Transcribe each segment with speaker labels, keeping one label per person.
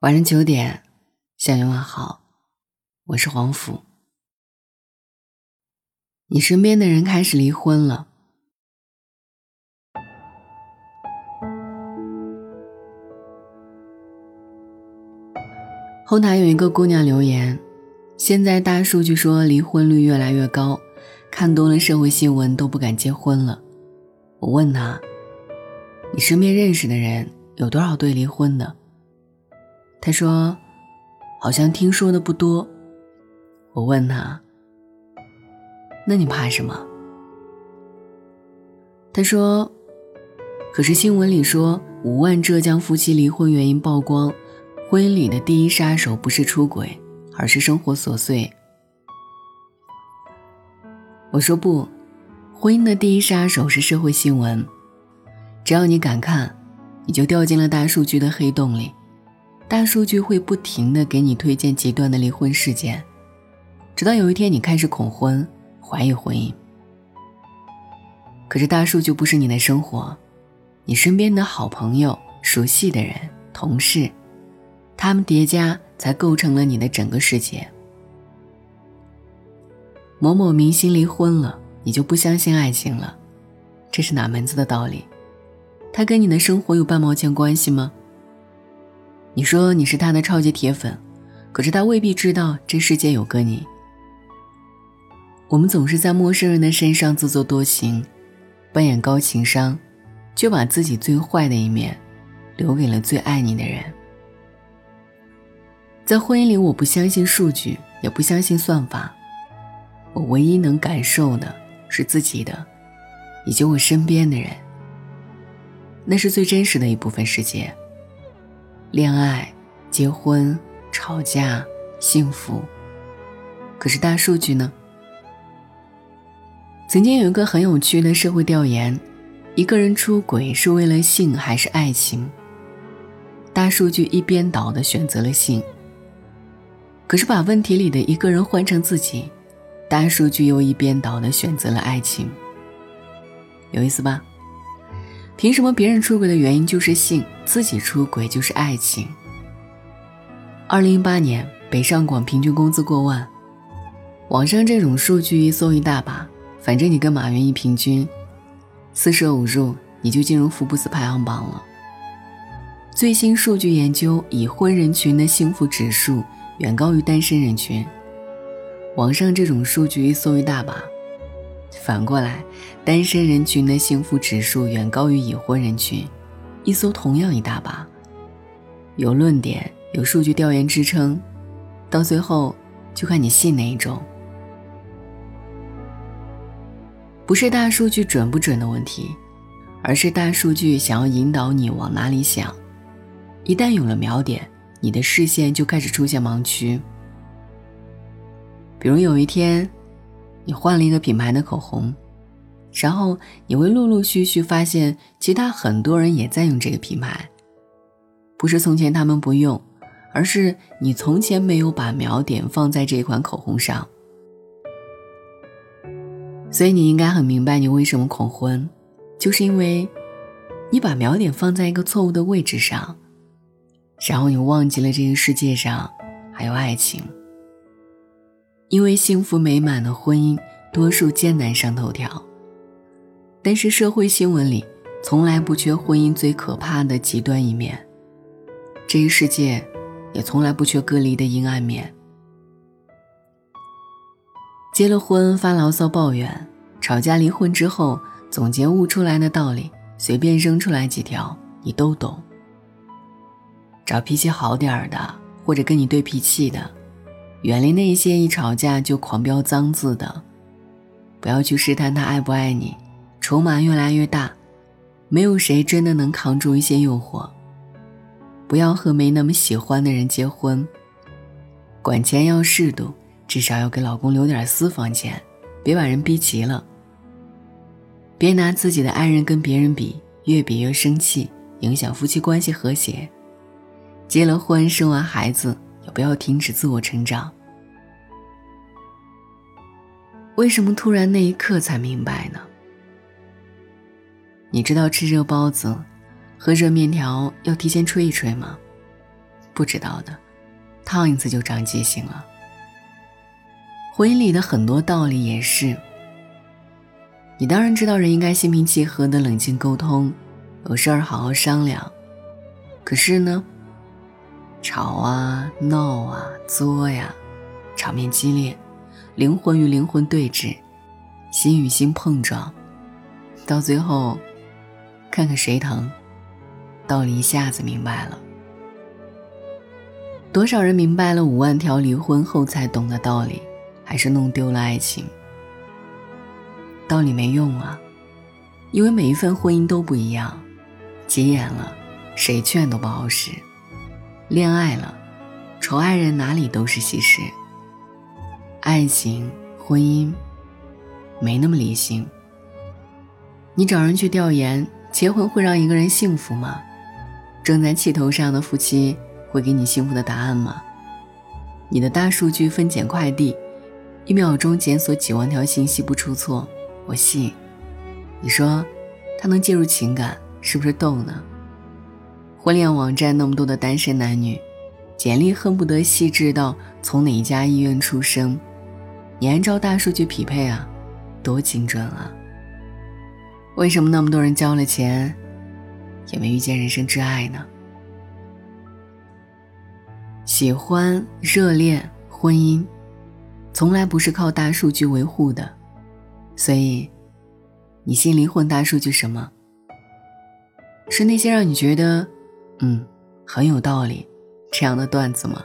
Speaker 1: 晚上九点，向你问好，我是黄甫。你身边的人开始离婚了。后台有一个姑娘留言：“现在大数据说离婚率越来越高，看多了社会新闻都不敢结婚了。”我问她：“你身边认识的人有多少对离婚的？”他说：“好像听说的不多。”我问他：“那你怕什么？”他说：“可是新闻里说五万浙江夫妻离婚原因曝光，婚姻里的第一杀手不是出轨，而是生活琐碎。”我说：“不，婚姻的第一杀手是社会新闻，只要你敢看，你就掉进了大数据的黑洞里。”大数据会不停的给你推荐极端的离婚事件，直到有一天你开始恐婚、怀疑婚姻。可是大数据不是你的生活，你身边的好朋友、熟悉的人、同事，他们叠加才构成了你的整个世界。某某明星离婚了，你就不相信爱情了，这是哪门子的道理？他跟你的生活有半毛钱关系吗？你说你是他的超级铁粉，可是他未必知道这世界有个你。我们总是在陌生人的身上自作多情，扮演高情商，却把自己最坏的一面留给了最爱你的人。在婚姻里，我不相信数据，也不相信算法，我唯一能感受的是自己的，以及我身边的人。那是最真实的一部分世界。恋爱、结婚、吵架、幸福。可是大数据呢？曾经有一个很有趣的社会调研：一个人出轨是为了性还是爱情？大数据一边倒的选择了性。可是把问题里的一个人换成自己，大数据又一边倒的选择了爱情。有意思吧？凭什么别人出轨的原因就是性，自己出轨就是爱情？二零一八年北上广平均工资过万，网上这种数据一搜一大把，反正你跟马云一平均，四舍五入你就进入福布斯排行榜了。最新数据研究，已婚人群的幸福指数远高于单身人群，网上这种数据一搜一大把。反过来，单身人群的幸福指数远高于已婚人群，一搜同样一大把。有论点，有数据调研支撑，到最后就看你信哪一种。不是大数据准不准的问题，而是大数据想要引导你往哪里想。一旦有了瞄点，你的视线就开始出现盲区。比如有一天。你换了一个品牌的口红，然后你会陆陆续续发现，其他很多人也在用这个品牌。不是从前他们不用，而是你从前没有把瞄点放在这款口红上。所以你应该很明白，你为什么恐婚，就是因为，你把瞄点放在一个错误的位置上，然后你忘记了这个世界上还有爱情。因为幸福美满的婚姻，多数艰难上头条。但是社会新闻里从来不缺婚姻最可怕的极端一面，这一世界也从来不缺隔离的阴暗面。结了婚发牢骚抱怨，吵架离婚之后总结悟出来的道理，随便扔出来几条，你都懂。找脾气好点儿的，或者跟你对脾气的。远离那些一吵架就狂飙脏字的，不要去试探他爱不爱你。筹码越来越大，没有谁真的能扛住一些诱惑。不要和没那么喜欢的人结婚。管钱要适度，至少要给老公留点私房钱，别把人逼急了。别拿自己的爱人跟别人比，越比越生气，影响夫妻关系和谐。结了婚，生完孩子。也不要停止自我成长。为什么突然那一刻才明白呢？你知道吃热包子、喝热面条要提前吹一吹吗？不知道的，烫一次就长记性了。婚姻里的很多道理也是，你当然知道人应该心平气和的冷静沟通，有事儿好好商量。可是呢，吵啊、闹啊、作呀，场面激烈，灵魂与灵魂对峙，心与心碰撞，到最后，看看谁疼，道理一下子明白了。多少人明白了五万条离婚后才懂的道理，还是弄丢了爱情。道理没用啊，因为每一份婚姻都不一样，急眼了，谁劝都不好使；恋爱了，宠爱人哪里都是喜事。爱情、婚姻，没那么理性。你找人去调研，结婚会让一个人幸福吗？正在气头上的夫妻。会给你幸福的答案吗？你的大数据分拣快递，一秒钟检索几万条信息不出错，我信。你说他能介入情感，是不是逗呢？婚恋网站那么多的单身男女，简历恨不得细致到从哪一家医院出生，你按照大数据匹配啊，多精准啊！为什么那么多人交了钱，也没遇见人生挚爱呢？喜欢、热恋、婚姻，从来不是靠大数据维护的，所以，你信离婚大数据什么？是那些让你觉得，嗯，很有道理这样的段子吗？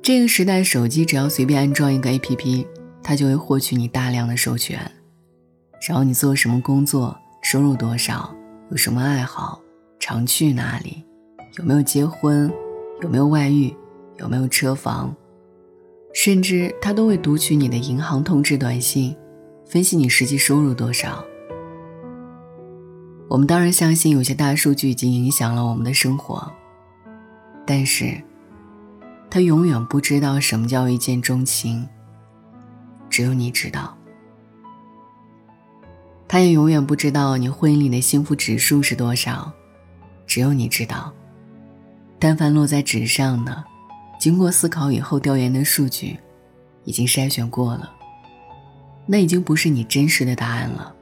Speaker 1: 这个时代，手机只要随便安装一个 APP，它就会获取你大量的授权，然后你做什么工作，收入多少，有什么爱好，常去哪里。有没有结婚？有没有外遇？有没有车房？甚至他都会读取你的银行通知短信，分析你实际收入多少。我们当然相信有些大数据已经影响了我们的生活，但是，他永远不知道什么叫一见钟情。只有你知道。他也永远不知道你婚姻里的幸福指数是多少，只有你知道。但凡落在纸上的，经过思考以后调研的数据，已经筛选过了，那已经不是你真实的答案了。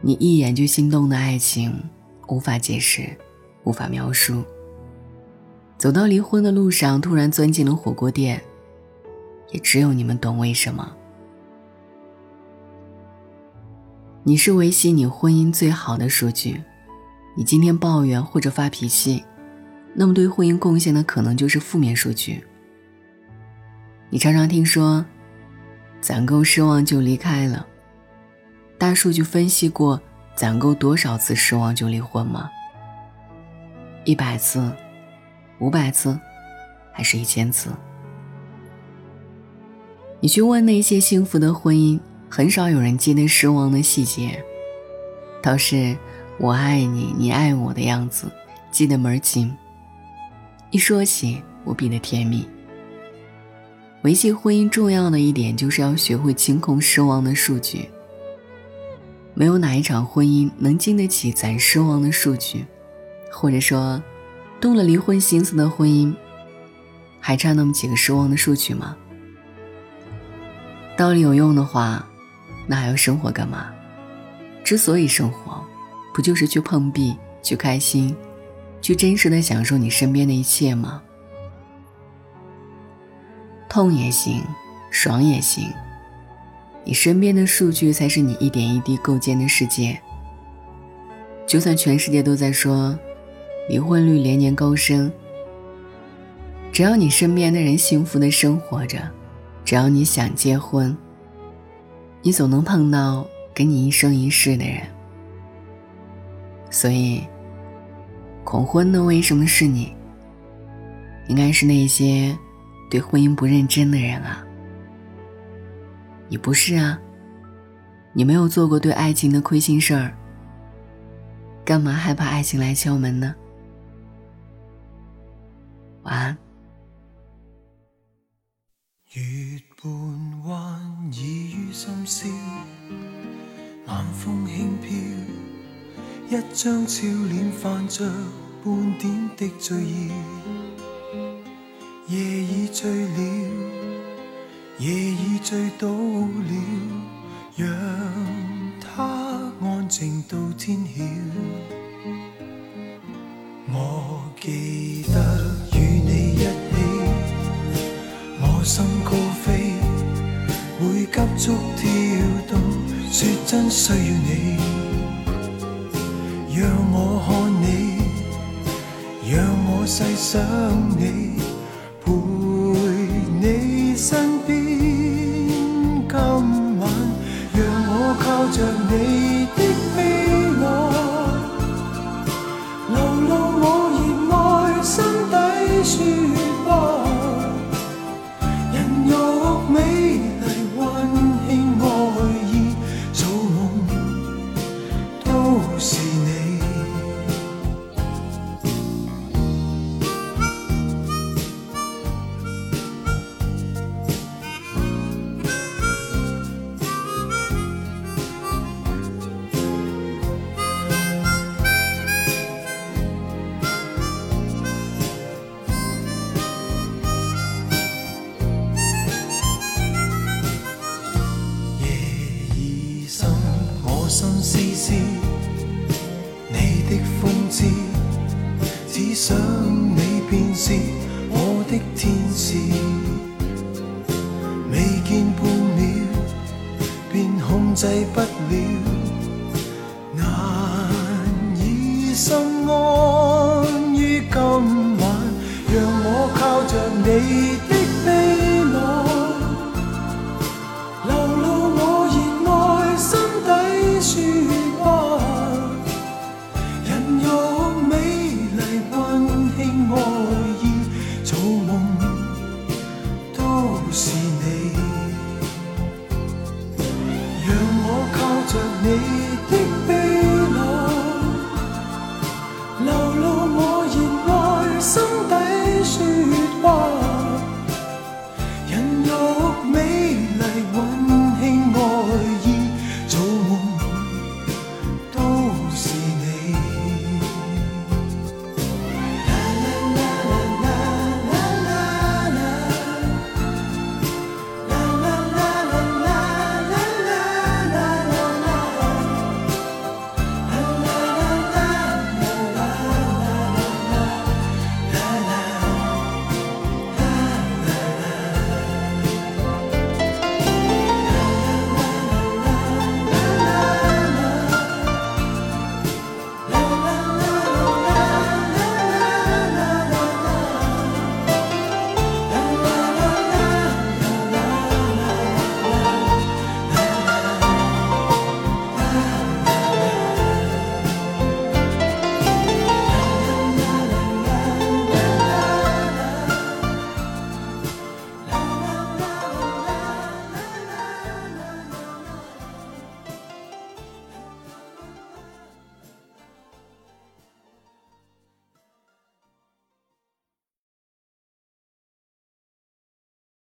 Speaker 1: 你一眼就心动的爱情，无法解释，无法描述。走到离婚的路上，突然钻进了火锅店，也只有你们懂为什么。你是维系你婚姻最好的数据。你今天抱怨或者发脾气，那么对婚姻贡献的可能就是负面数据。你常常听说，攒够失望就离开了，大数据分析过攒够多少次失望就离婚吗？一百次、五百次，还是一千次？你去问那些幸福的婚姻，很少有人记得失望的细节，倒是。我爱你，你爱我的样子，记得门儿清。一说起，无比的甜蜜。维系婚姻重要的一点，就是要学会清空失望的数据。没有哪一场婚姻能经得起攒失望的数据，或者说，动了离婚心思的婚姻，还差那么几个失望的数据吗？道理有用的话，那还要生活干嘛？之所以生活。不就是去碰壁、去开心、去真实的享受你身边的一切吗？痛也行，爽也行，你身边的数据才是你一点一滴构建的世界。就算全世界都在说离婚率连年高升，只要你身边的人幸福的生活着，只要你想结婚，你总能碰到跟你一生一世的人。所以，恐婚的为什么是你？应该是那些对婚姻不认真的人啊。你不是啊，你没有做过对爱情的亏心事儿，干嘛害怕爱情来敲门呢？已于深宵，晚风轻飘。一
Speaker 2: 张俏脸泛着半点的醉意，夜已醉了，夜已醉倒了，让它安静到天晓。我记得与你一起，我心高飞，会急速跳，真需要你。让我看你，让我细想你，陪你身边。今晚，让我靠着你的的风姿，只想你便是我的天使。未见半秒，便控制不了。